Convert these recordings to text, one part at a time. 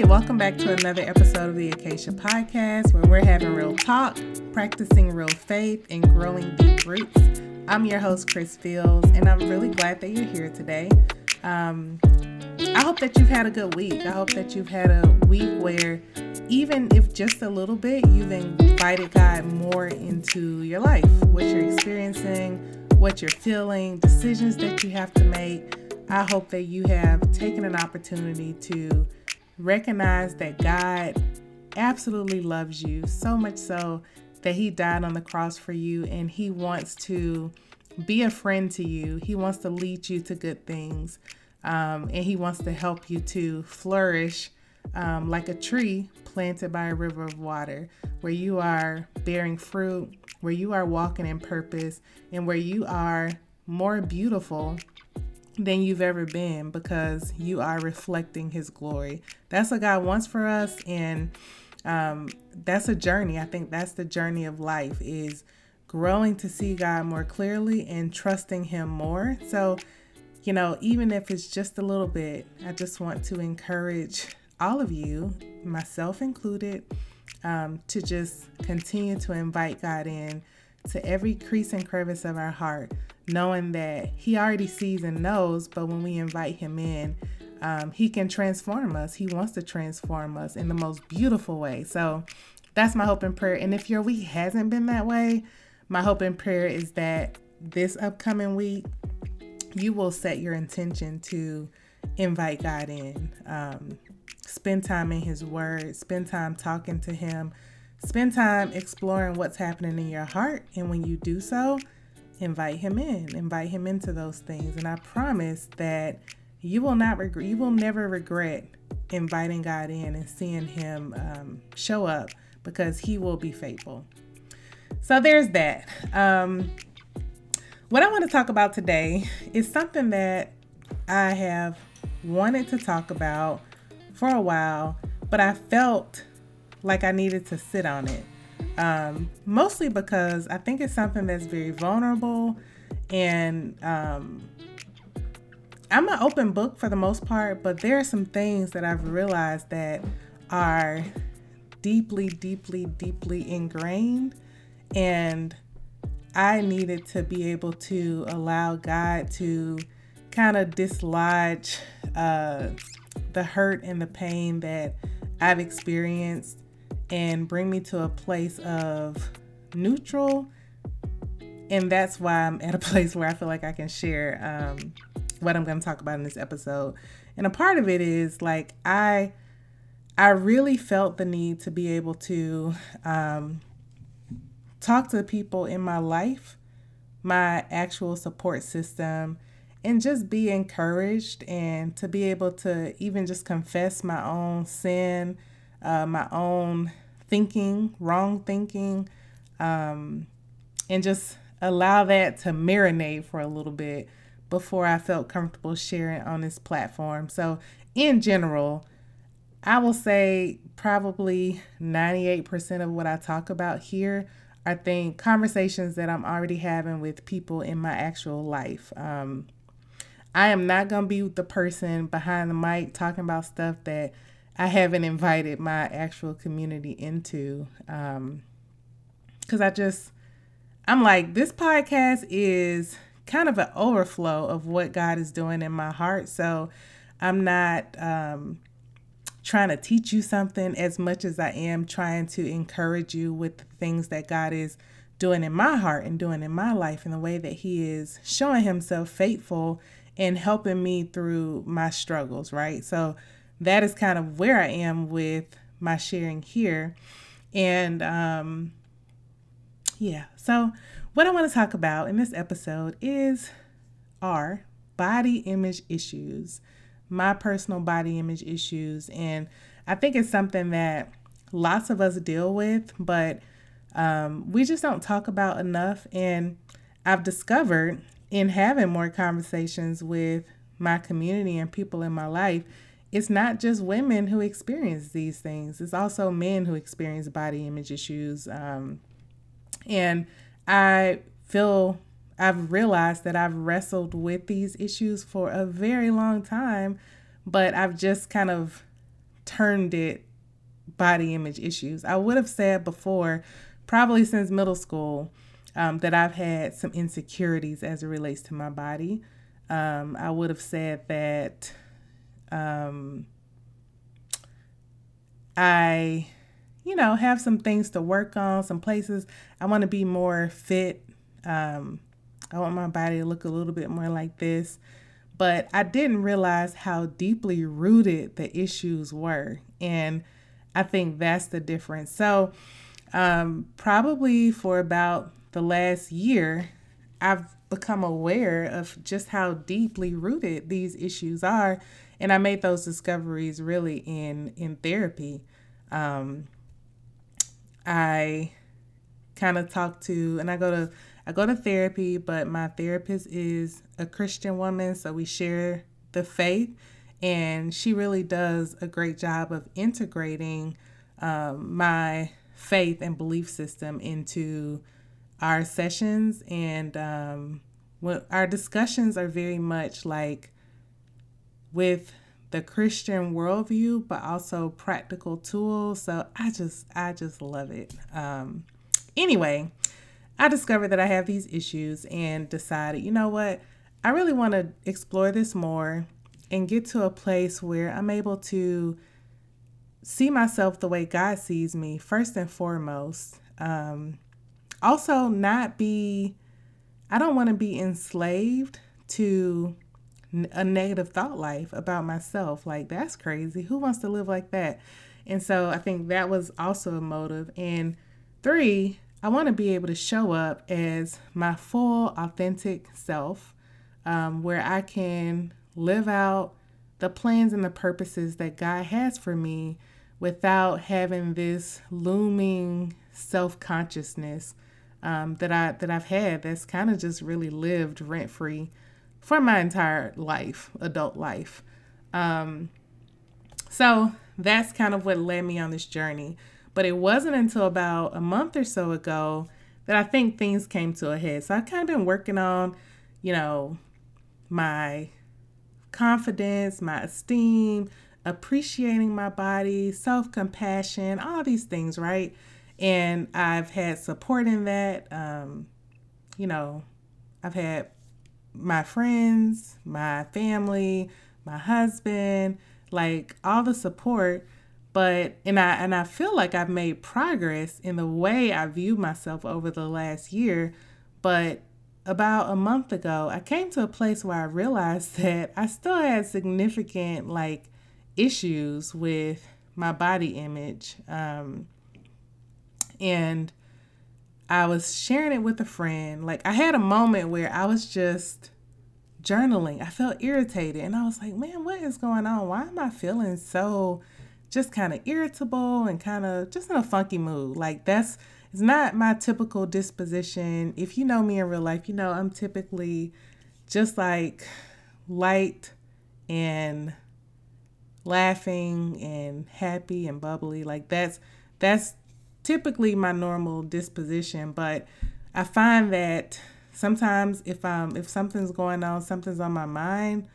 Hey, welcome back to another episode of the Acacia Podcast where we're having real talk, practicing real faith, and growing deep roots. I'm your host, Kris Fields, and I'm really glad that you're here today. Um, I hope that you've had a good week. I hope that you've had a week where, even if just a little bit, you've invited God more into your life, what you're experiencing, what you're feeling, decisions that you have to make. I hope that you have taken an opportunity to recognize that God absolutely loves you so much so that He died on the cross for you and He wants to be a friend to you. He wants to lead you to good things um, and He wants to help you to flourish um, like a tree planted by a river of water, where you are bearing fruit, where you are walking in purpose, and where you are more beautiful than you've ever been because you are reflecting his glory. That's what God wants for us and um, that's a journey. I think that's the journey of life is growing to see God more clearly and trusting him more. So, you know, even if it's just a little bit, I just want to encourage all of you, myself included, um, to just continue to invite God in to every crease and crevice of our heart, knowing that He already sees and knows, but when we invite Him in, um, He can transform us. He wants to transform us in the most beautiful way. So that's my hope and prayer. And if your week hasn't been that way, my hope and prayer is that this upcoming week, you will set your intention to invite God in. Um, spend time in His Word, spend time talking to Him, spend time exploring what's happening in your heart. And when you do so, invite Him in, invite Him into those things. And I promise that you will not regret, you will never regret inviting God in and seeing Him um, show up because He will be faithful. So there's that. Um, what I want to talk about today is something that I have wanted to talk about for a while, but I felt like I needed to sit on it. Um, mostly because I think it's something that's very vulnerable and um, I'm an open book for the most part, but there are some things that I've realized that are deeply, deeply, deeply ingrained. And I needed to be able to allow God to kind of dislodge uh, the hurt and the pain that I've experienced and bring me to a place of neutral. And that's why I'm at a place where I feel like I can share um, what I'm going to talk about in this episode. And a part of it is like I I really felt the need to be able to um, talk to people in my life, my actual support system, and just be encouraged and to be able to even just confess my own sin, uh, my own thinking, wrong thinking, um, and just allow that to marinate for a little bit before I felt comfortable sharing on this platform. So, in general, I will say probably 98% of what I talk about here are things, conversations that I'm already having with people in my actual life. Um, I am not going to be the person behind the mic talking about stuff that I haven't invited my actual community into. Um, cause I just, I'm like, this podcast is kind of an overflow of what God is doing in my heart. So I'm not, um, trying to teach you something as much as I am trying to encourage you with the things that God is doing in my heart and doing in my life in the way that He is showing Himself faithful and helping me through my struggles, right? So that is kind of where I am with my sharing here. And um, yeah, so what I want to talk about in this episode is our body image issues, my personal body image issues. And I think it's something that lots of us deal with, but um, we just don't talk about enough. And I've discovered in having more conversations with my community and people in my life it's not just women who experience these things it's also men who experience body image issues um, and i feel i've realized that i've wrestled with these issues for a very long time but i've just kind of turned it body image issues. I would have said before, probably since middle school, um, that I've had some insecurities as it relates to my body. Um, I would have said that um, I, you know, have some things to work on, some places I want to be more fit. Um, I want my body to look a little bit more like this. But I didn't realize how deeply rooted the issues were. And I think that's the difference. So, um, probably for about the last year, I've become aware of just how deeply rooted these issues are. And I made those discoveries really in, in therapy. Um, I kind of talk to, and I go to, I go to therapy, but my therapist is a Christian woman, so we share the faith, and she really does a great job of integrating um, my faith and belief system into our sessions and um, our discussions are very much like with the Christian worldview, but also practical tools. So I just I just love it. Um, anyway, I discovered that I have these issues and decided, you know what, I really want to explore this more and get to a place where I'm able to see myself the way God sees me first and foremost. Um, also, not be, I don't want to be enslaved to a negative thought life about myself. Like, that's crazy. Who wants to live like that? And so I think that was also a motive. And three, I want to be able to show up as my full, authentic self, um, where I can live out the plans and the purposes that God has for me without having this looming self consciousness um, that I that I've had that's kind of just really lived rent free for my entire life, adult life. Um, so that's kind of what led me on this journey. But it wasn't until about a month or so ago that I think things came to a head. So I've kind of been working on, you know, my confidence, my esteem, appreciating my body, self compassion, all these things, right? And I've had support in that. Um, you know, I've had my friends, my family, my husband, like all the support. But and I and I feel like I've made progress in the way I view myself over the last year. But about a month ago, I came to a place where I realized that I still had significant like issues with my body image. Um, and I was sharing it with a friend. Like, I had a moment where I was just journaling. I felt irritated and I was like, man, what is going on? Why am I feeling so just kind of irritable and kind of just in a funky mood? Like, that's it's not my typical disposition. If you know me in real life, you know I'm typically just like light and laughing and happy and bubbly. Like that's that's typically my normal disposition, but I find that sometimes if I'm if something's going on, something's on my mind,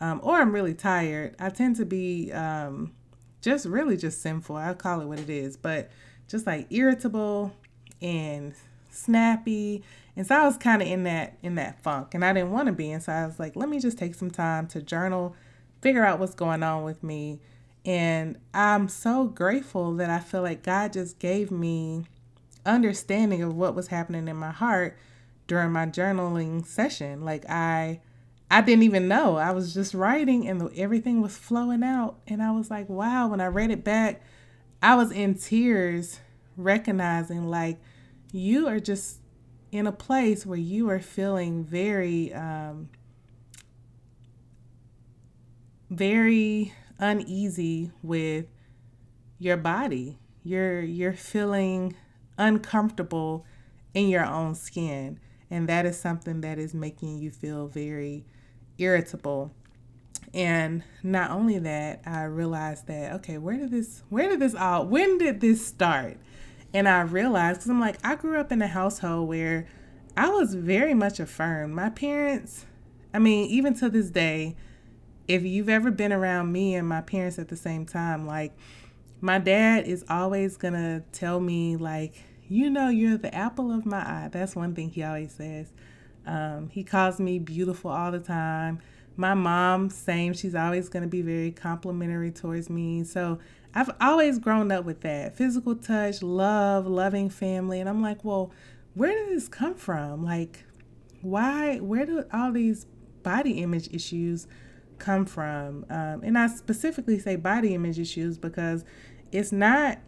um, or I'm really tired, I tend to be um, just really just sinful. I'll call it what it is, but just like irritable and snappy. And so I was kind of in that in that funk, and I didn't want to be. And so I was like, let me just take some time to journal figure out what's going on with me. And I'm so grateful that I feel like God just gave me understanding of what was happening in my heart during my journaling session. Like I I didn't even know. I was just writing and everything was flowing out and I was like, "Wow, when I read it back, I was in tears recognizing like you are just in a place where you are feeling very um very uneasy with your body. You're you're feeling uncomfortable in your own skin, and that is something that is making you feel very irritable. And not only that, I realized that okay, where did this where did this all when did this start? And I realized cuz I'm like I grew up in a household where I was very much affirmed. My parents, I mean, even to this day, if you've ever been around me and my parents at the same time, like my dad is always gonna tell me, like, you know, you're the apple of my eye. That's one thing he always says. Um, he calls me beautiful all the time. My mom, same. She's always going to be very complimentary towards me. So I've always grown up with that physical touch, love, loving family. And I'm like, well, where did this come from? Like, why, where do all these body image issues come from? Um, and I specifically say body image issues because it's not,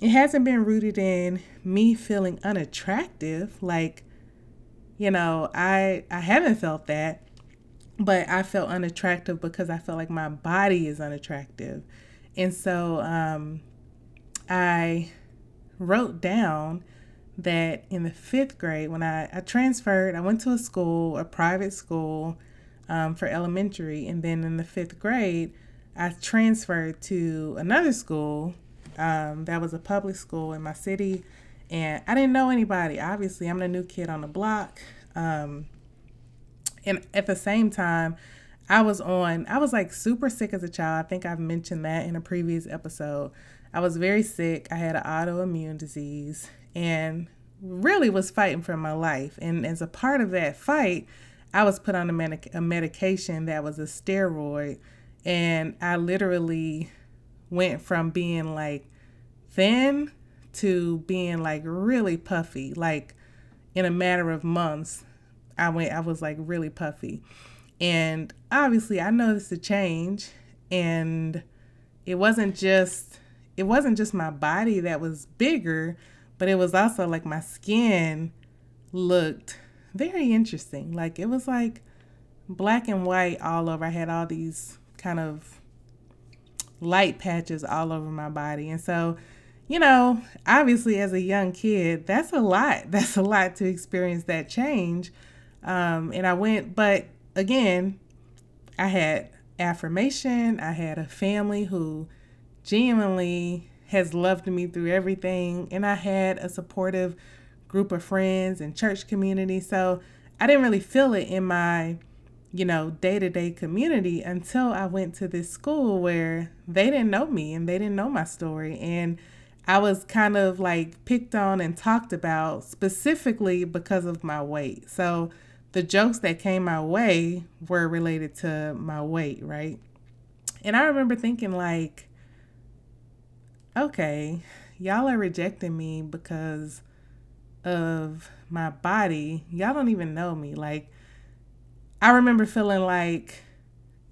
it hasn't been rooted in me feeling unattractive. Like, you know, I I haven't felt that, but I felt unattractive because I felt like my body is unattractive. And so um, I wrote down that in the fifth grade, when I, I transferred, I went to a school, a private school um, for elementary. And then in the fifth grade, I transferred to another school um, that was a public school in my city. And I didn't know anybody. Obviously, I'm the new kid on the block. Um, and at the same time, I was on, I was like super sick as a child. I think I've mentioned that in a previous episode. I was very sick. I had an autoimmune disease and really was fighting for my life. And as a part of that fight, I was put on a, medic- a medication that was a steroid. And I literally went from being like thin to being like really puffy. Like in a matter of months, I went, I was like really puffy. And obviously, I noticed a change, and it wasn't just it wasn't just my body that was bigger, but it was also like my skin looked very interesting. Like it was like black and white all over. I had all these kind of light patches all over my body. And so, you know, obviously as a young kid, that's a lot. That's a lot to experience that change. Um, and I went, but again, I had affirmation. I had a family who genuinely has loved me through everything. And I had a supportive group of friends and church community. So I didn't really feel it in my, you know, day to day community until I went to this school where they didn't know me and they didn't know my story. And I was kind of like picked on and talked about specifically because of my weight. So the jokes that came my way were related to my weight, right? And I remember thinking, like, okay, y'all are rejecting me because of my body. Y'all don't even know me. Like, I remember feeling like,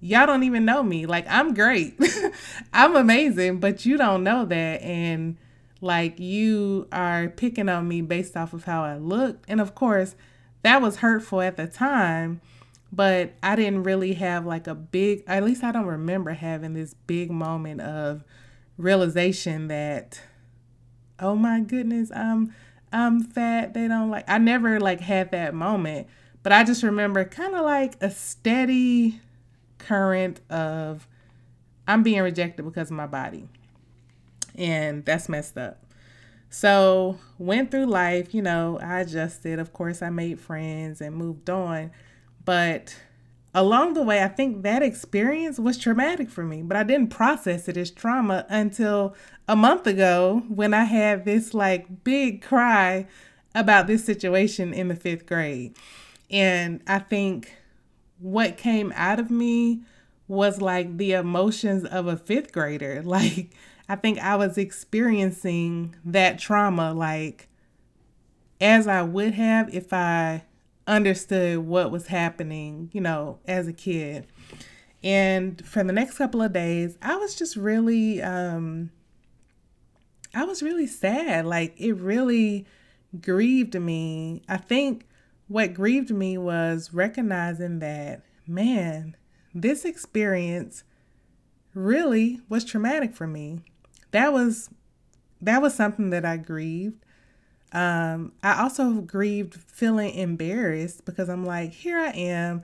y'all don't even know me. Like, I'm great, I'm amazing, but you don't know that. And like, you are picking on me based off of how I look. And of course, that was hurtful at the time, but I didn't really have like a big, at least I don't remember having this big moment of realization that, oh my goodness, I'm, I'm fat. They don't like, I never like had that moment, but I just remember kind of like a steady current of, I'm being rejected because of my body. And that's messed up. So, went through life, you know, I adjusted. Of course, I made friends and moved on. But along the way, I think that experience was traumatic for me, but I didn't process it as trauma until a month ago when I had this like big cry about this situation in the fifth grade. And I think what came out of me was like the emotions of a fifth grader. Like, I think I was experiencing that trauma like as I would have if I understood what was happening, you know, as a kid. And for the next couple of days, I was just really um I was really sad. Like it really grieved me. I think what grieved me was recognizing that, man, this experience really was traumatic for me that was that was something that I grieved. Um, I also grieved feeling embarrassed because I'm like, here I am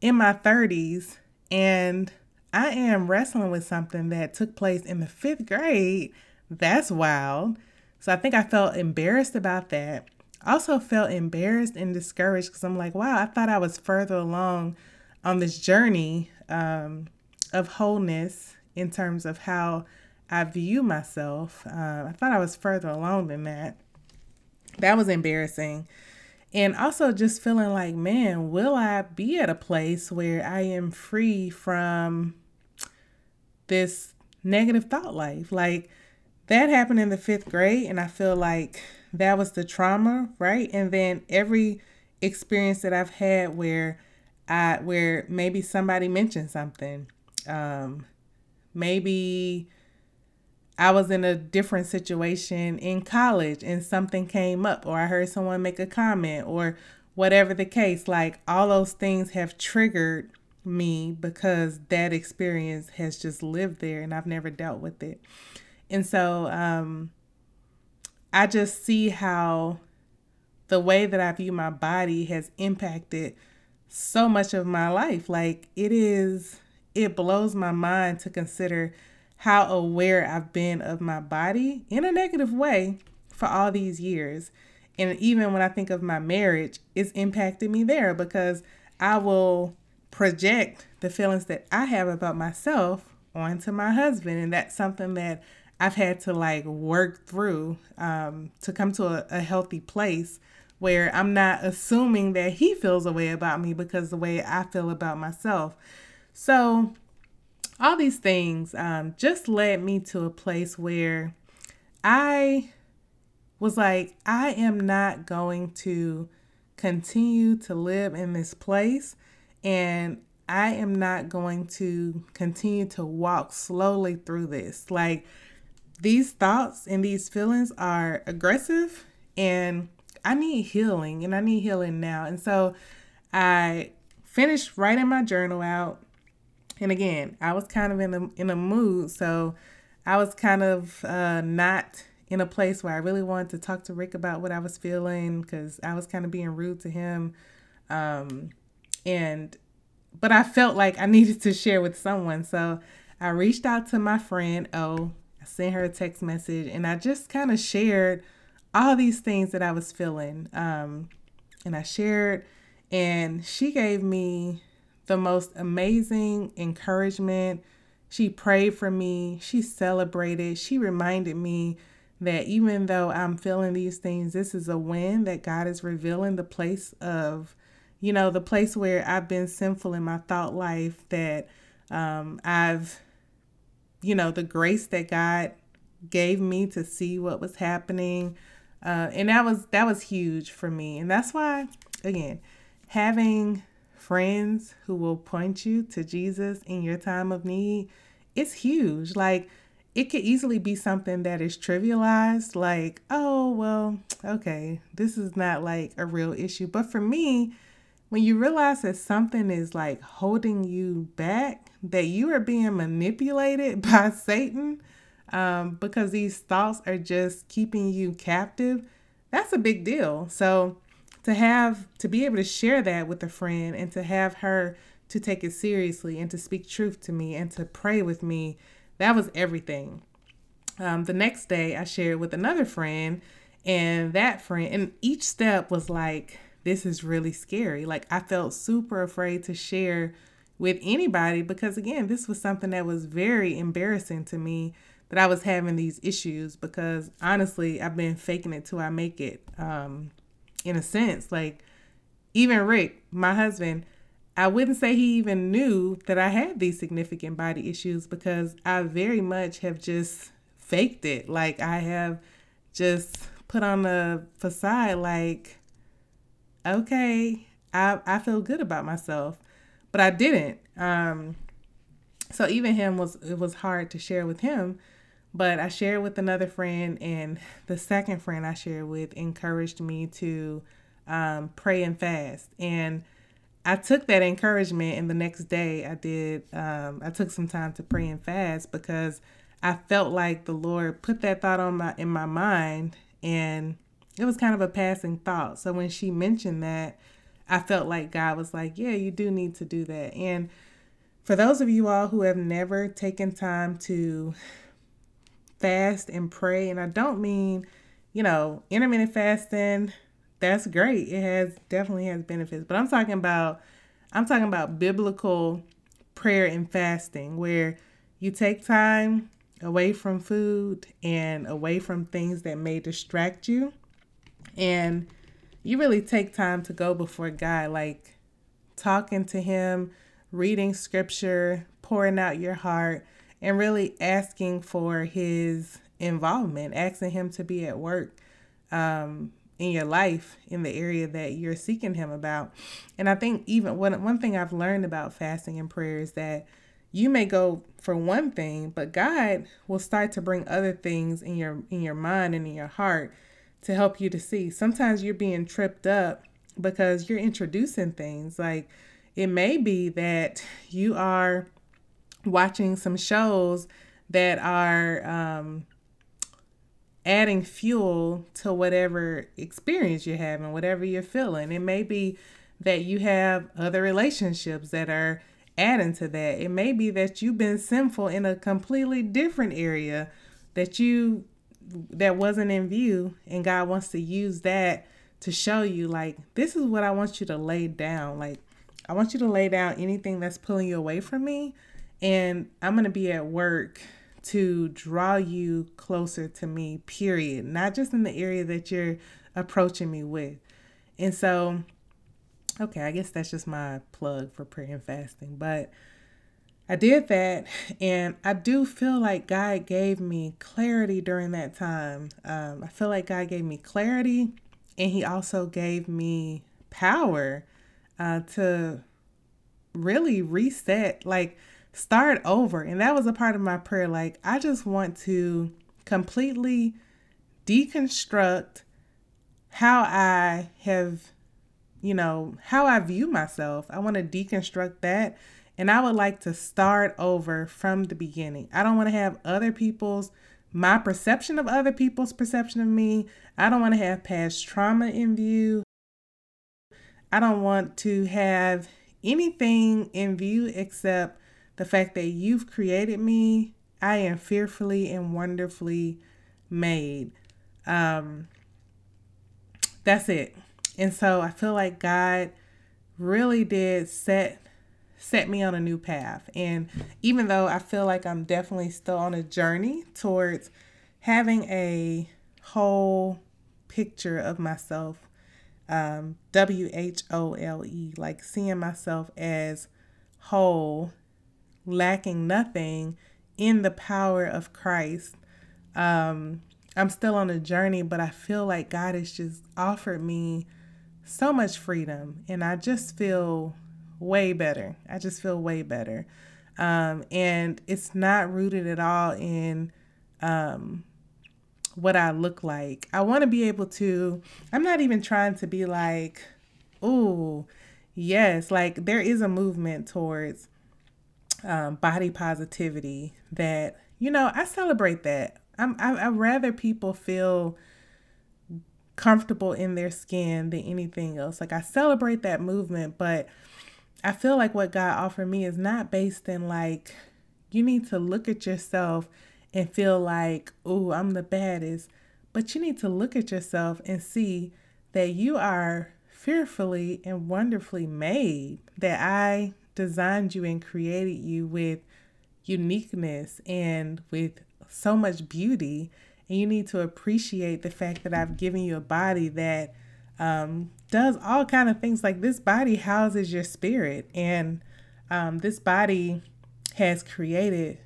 in my 30s and I am wrestling with something that took place in the fifth grade. That's wild. So I think I felt embarrassed about that. Also felt embarrassed and discouraged because I'm like, wow, I thought I was further along on this journey um, of wholeness in terms of how I view myself. Uh, I thought I was further along than that. That was embarrassing. And also just feeling like, man, will I be at a place where I am free from this negative thought life? Like that happened in the fifth grade, and I feel like that was the trauma, right? And then every experience that I've had where I where maybe somebody mentioned something, um, maybe I was in a different situation in college and something came up, or I heard someone make a comment, or whatever the case. Like all those things have triggered me because that experience has just lived there and I've never dealt with it. And so um, I just see how the way that I view my body has impacted so much of my life. Like it is, it blows my mind to consider how aware I've been of my body in a negative way for all these years. And even when I think of my marriage, it's impacted me there because I will project the feelings that I have about myself onto my husband. And that's something that I've had to like work through um, to come to a, a healthy place where I'm not assuming that he feels a way about me because the way I feel about myself. So all these things um, just led me to a place where I was like, I am not going to continue to live in this place, and I am not going to continue to walk slowly through this. Like, these thoughts and these feelings are aggressive, and I need healing, and I need healing now. And so I finished writing my journal out and again, I was kind of in a in a mood, so I was kind of uh, not in a place where I really wanted to talk to Rick about what I was feeling because I was kind of being rude to him, um, and but I felt like I needed to share with someone, so I reached out to my friend. Oh, I sent her a text message, and I just kind of shared all these things that I was feeling, um, and I shared, and she gave me the most amazing encouragement. She prayed for me, she celebrated, she reminded me that even though I'm feeling these things, this is a win that God is revealing the place of, you know, the place where I've been sinful in my thought life, that um, I've, you know, the grace that God gave me to see what was happening. Uh, and that was that was huge for me and that's why again having friends who will point you to Jesus in your time of need, it's huge. Like, it could easily be something that is trivialized, like, oh, well, okay, this is not like a real issue. But for me, when you realize that something is like holding you back, that you are being manipulated by Satan um, because these thoughts are just keeping you captive, that's a big deal. So, to have to be able to share that with a friend and to have her to take it seriously and to speak truth to me and to pray with me that was everything. Um, the next day i shared with another friend and that friend and each step was like this is really scary. Like i felt super afraid to share with anybody because again this was something that was very embarrassing to me that i was having these issues because honestly i've been faking it till i make it. Um, in a sense. Like, even Rick, my husband, I wouldn't say he even knew that I had these significant body issues because I very much have just faked it. Like, I have just put on a facade, like, okay, I, I feel good about myself. But I didn't. Um, so even him was it was hard to share with him but I shared with another friend, and the second friend I shared with encouraged me to um, pray and fast. And I took that encouragement, and the next day I did. Um, I took some time to pray and fast because I felt like the Lord put that thought on my in my mind, and it was kind of a passing thought. So when she mentioned that, I felt like God was like, "Yeah, you do need to do that." And for those of you all who have never taken time to fast and pray. And I don't mean, you know, intermittent fasting, that's great. It has definitely has benefits. But I'm talking about I'm talking about biblical prayer and fasting, where you take time away from food and away from things that may distract you. And you really take time to go before God, like talking to Him, reading scripture, pouring out your heart, and really asking for His involvement, asking Him to be at work um, in your life in the area that you're seeking Him about. And I think even one, one thing I've learned about fasting and prayer is that you may go for one thing, but God will start to bring other things in your in your mind and in your heart to help you to see. Sometimes you're being tripped up because you're introducing things like it may be that you are watching some shows that are um, adding fuel to whatever experience you're having, whatever you're feeling. It may be that you have other relationships that are adding to that. It may be that you've been sinful in a completely different area that you that wasn't in view and God wants to use that to show you like this is what I want you to lay down. Like I want you to lay down anything that's pulling you away from me and I'm going to be at work to draw you closer to me, period. Not just in the area that you're approaching me with. And so Okay, I guess that's just my plug for prayer and fasting. But I did that, and I do feel like God gave me clarity during that time. Um, I feel like God gave me clarity, and He also gave me power uh, to really reset, like start over. And that was a part of my prayer. Like, I just want to completely deconstruct how I have you know, how I view myself. I want to deconstruct that. And I would like to start over from the beginning. I don't want to have other people's, my perception of other people's perception of me. I don't want to have past trauma in view. I don't want to have anything in view except the fact that you've created me. I am fearfully and wonderfully made. Um, that's it. And so I feel like God really did set set me on a new path. And even though I feel like I'm definitely still on a journey towards having a whole picture of myself, um, W H O L E, like seeing myself as whole, lacking nothing in the power of Christ. Um, I'm still on a journey, but I feel like God has just offered me so much freedom and I just feel way better. I just feel way better. Um, and it's not rooted at all in um, what I look like. I want to be able to, I'm not even trying to be like, oh, yes, like there is a movement towards um, body positivity that, you know, I celebrate that. I'm, I, I'd rather people feel comfortable in their skin than anything else. Like I celebrate that movement, but I feel like what God offered me is not based in like you need to look at yourself and feel like, "Oh, I'm the baddest." But you need to look at yourself and see that you are fearfully and wonderfully made. That I designed you and created you with uniqueness and with so much beauty and you need to appreciate the fact that I've given you a body that um, does all kind of things. Like this body houses your spirit, and um, this body has created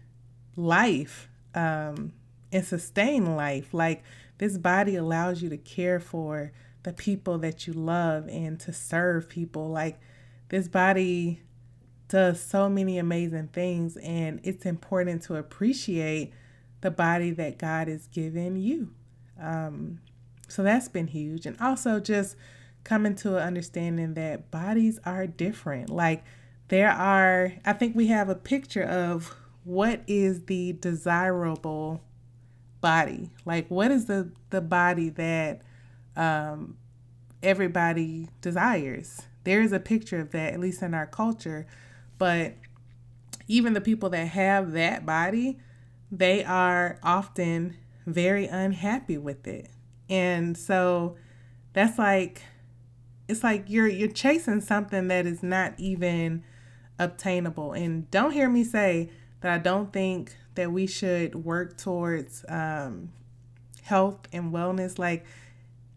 life um, and sustain life. Like this body allows you to care for the people that you love and to serve people. Like this body does so many amazing things, and it's important to appreciate the body that God has given you. Um, so that's been huge. And also just coming to an understanding that bodies are different. Like there are, I think we have a picture of what is the desirable body. Like what is the, the body that um, everybody desires? There is a picture of that, at least in our culture. But even the people that have that body, they are often very unhappy with it. And so that's like it's like you're you're chasing something that is not even obtainable. And don't hear me say that I don't think that we should work towards um, health and wellness. Like,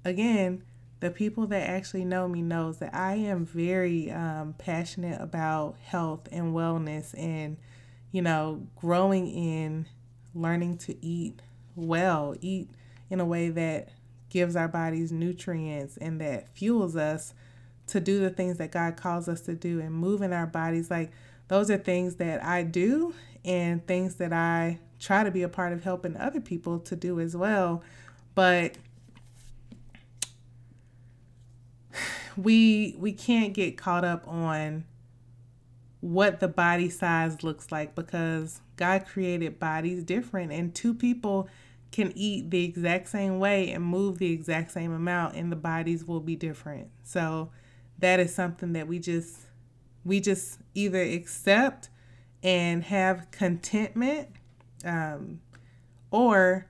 again, the people that actually know me knows that I am very um, passionate about health and wellness and, you know, growing in learning to eat well, eat in a way that gives our bodies nutrients and that fuels us to do the things that God calls us to do and move in our bodies. Like, those are things that I do and things that I try to be a part of helping other people to do as well. But we we can't get caught up on what the body size looks like because God created bodies different and two people can eat the exact same way and move the exact same amount and the bodies will be different. So that is something that we just we just either accept and have contentment um, or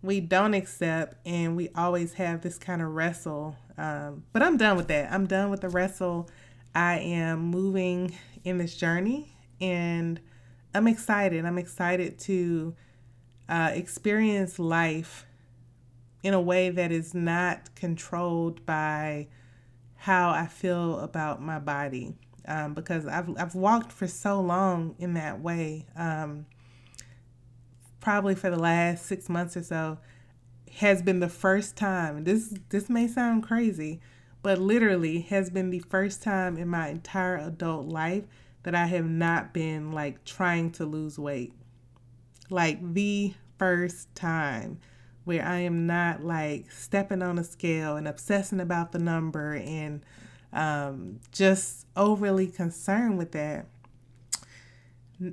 we don't accept and we always have this kind of wrestle um, but i'm done with that. I'm done with the wrestle. I am moving in this journey and i'm excited. I'm excited to uh, experience life in a way that is not controlled by how i feel about my body um, because I've, I've walked for so long in that way um, probably for the last six months or so, has been the first time. This this may sound crazy, but literally has been the first time in my entire adult life that I have not been like trying to lose weight. Like the first time where I am not like stepping on a scale and obsessing about the number and um, just overly concerned with that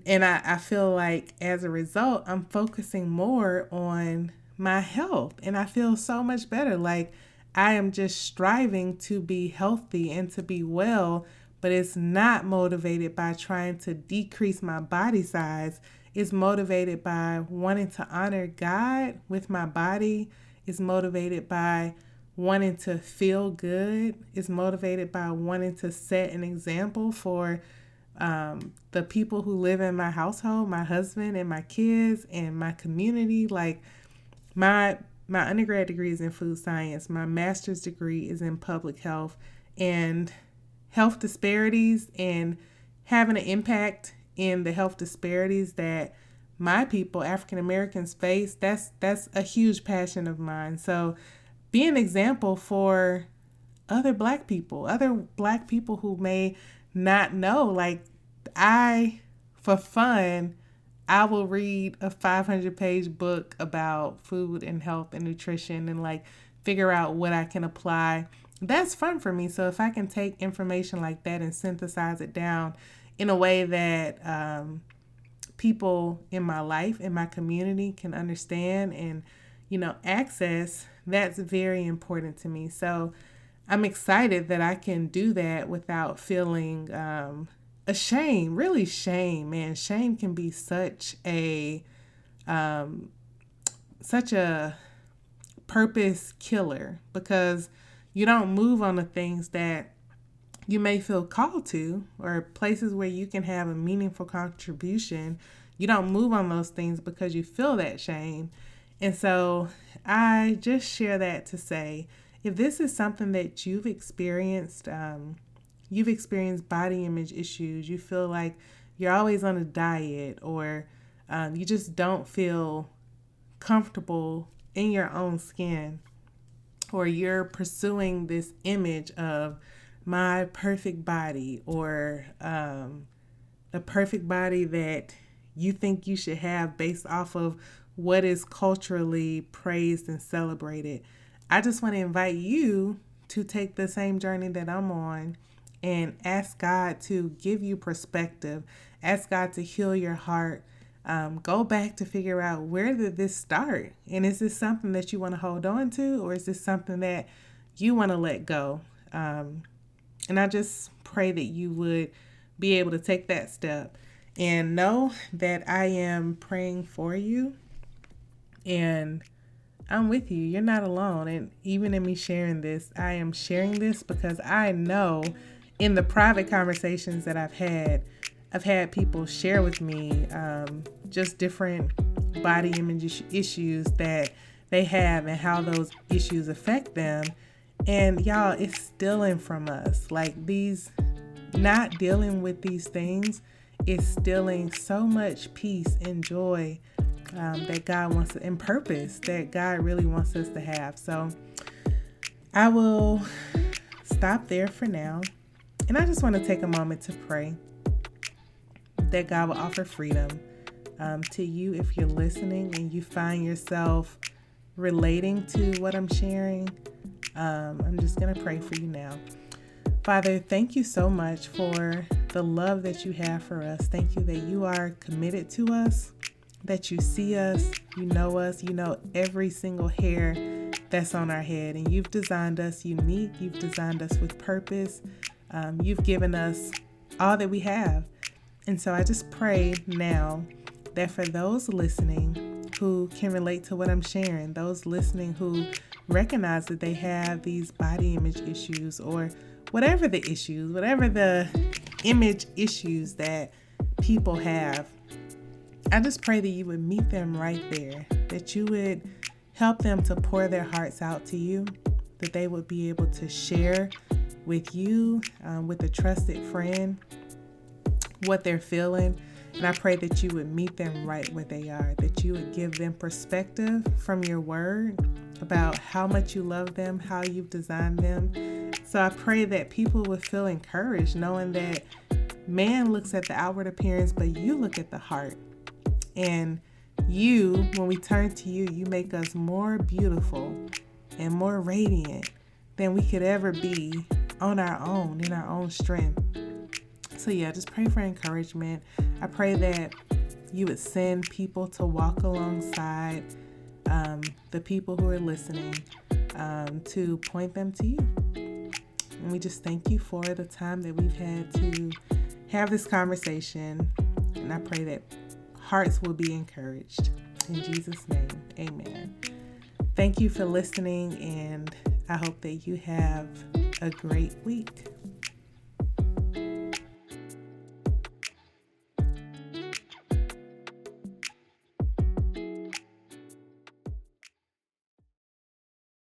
and I, I feel like as a result, I'm focusing more on my health and I feel so much better. Like I am just striving to be healthy and to be well, but it's not motivated by trying to decrease my body size. It's motivated by wanting to honor God with my body. It's motivated by wanting to feel good. It's motivated by wanting to set an example for um, the people who live in my household, my husband and my kids and my community. Like my my undergrad degree is in food science. My master's degree is in public health and health disparities and having an impact in the health disparities that my people, African Americans, face. That's that's a huge passion of mine. So be an example for other black people, other black people who may not know. Like, I, for fun, I will read a 500 page book about food and health and nutrition and like figure out what I can apply. That's fun for me. So if I can take information like that and synthesize it down in a way that um, people in my life, in my community can understand and, you know, access, that's very important to me. So I'm excited that I can do that without feeling um, ashamed. Really, shame, man. Shame can be such a um, such a purpose killer because you don't move on the things that you may feel called to or places where you can have a meaningful contribution. You don't move on those things because you feel that shame. And so I just share that to say if this is something that you've experienced, um, you've experienced body image issues, you feel like you're always on a diet, or um, you just don't feel comfortable in your own skin, or you're pursuing this image of my perfect body, or um, the perfect body that you think you should have based off of what is culturally praised and celebrated. I just want to invite you to take the same journey that I'm on and ask God to give you perspective. Ask God to heal your heart. Um, go back to figure out where did this start? And is this something that you want to hold on to, or is this something that you want to let go? Um, and I just pray that you would be able to take that step and know that I am praying for you and I'm with you. You're not alone. And even in me sharing this, I am sharing this because I know in the private conversations that I've had, I've had people share with me um, just different body image issues that they have and how those issues affect them. And y'all, it's stealing from us. Like these, not dealing with these things is stealing so much peace and joy um, that God wants to, and purpose that God really wants us to have. So I will stop there for now. And I just want to take a moment to pray that God will offer freedom um, to you if you're listening and you find yourself relating to what I'm sharing. Um, I'm just going to pray for you now. Father, thank you so much for the love that you have for us. Thank you that you are committed to us, that you see us, you know us, you know every single hair that's on our head, and you've designed us unique. You've designed us with purpose. Um, you've given us all that we have. And so I just pray now that for those listening who can relate to what I'm sharing, those listening who recognize that they have these body image issues or whatever the issues, whatever the image issues that people have, I just pray that you would meet them right there, that you would help them to pour their hearts out to you, that they would be able to share with you, um, with a trusted friend, what they're feeling. And I pray that you would meet them right where they are, that you would give them perspective from your word about how much you love them, how you've designed them. So I pray that people would feel encouraged knowing that man looks at the outward appearance, but you look at the heart. And you, when we turn to you, you make us more beautiful and more radiant than we could ever be on our own, in our own strength. So, yeah, just pray for encouragement. I pray that you would send people to walk alongside um, the people who are listening um, to point them to you. And we just thank you for the time that we've had to have this conversation. And I pray that hearts will be encouraged. In Jesus' name, amen. Thank you for listening, and I hope that you have a great week.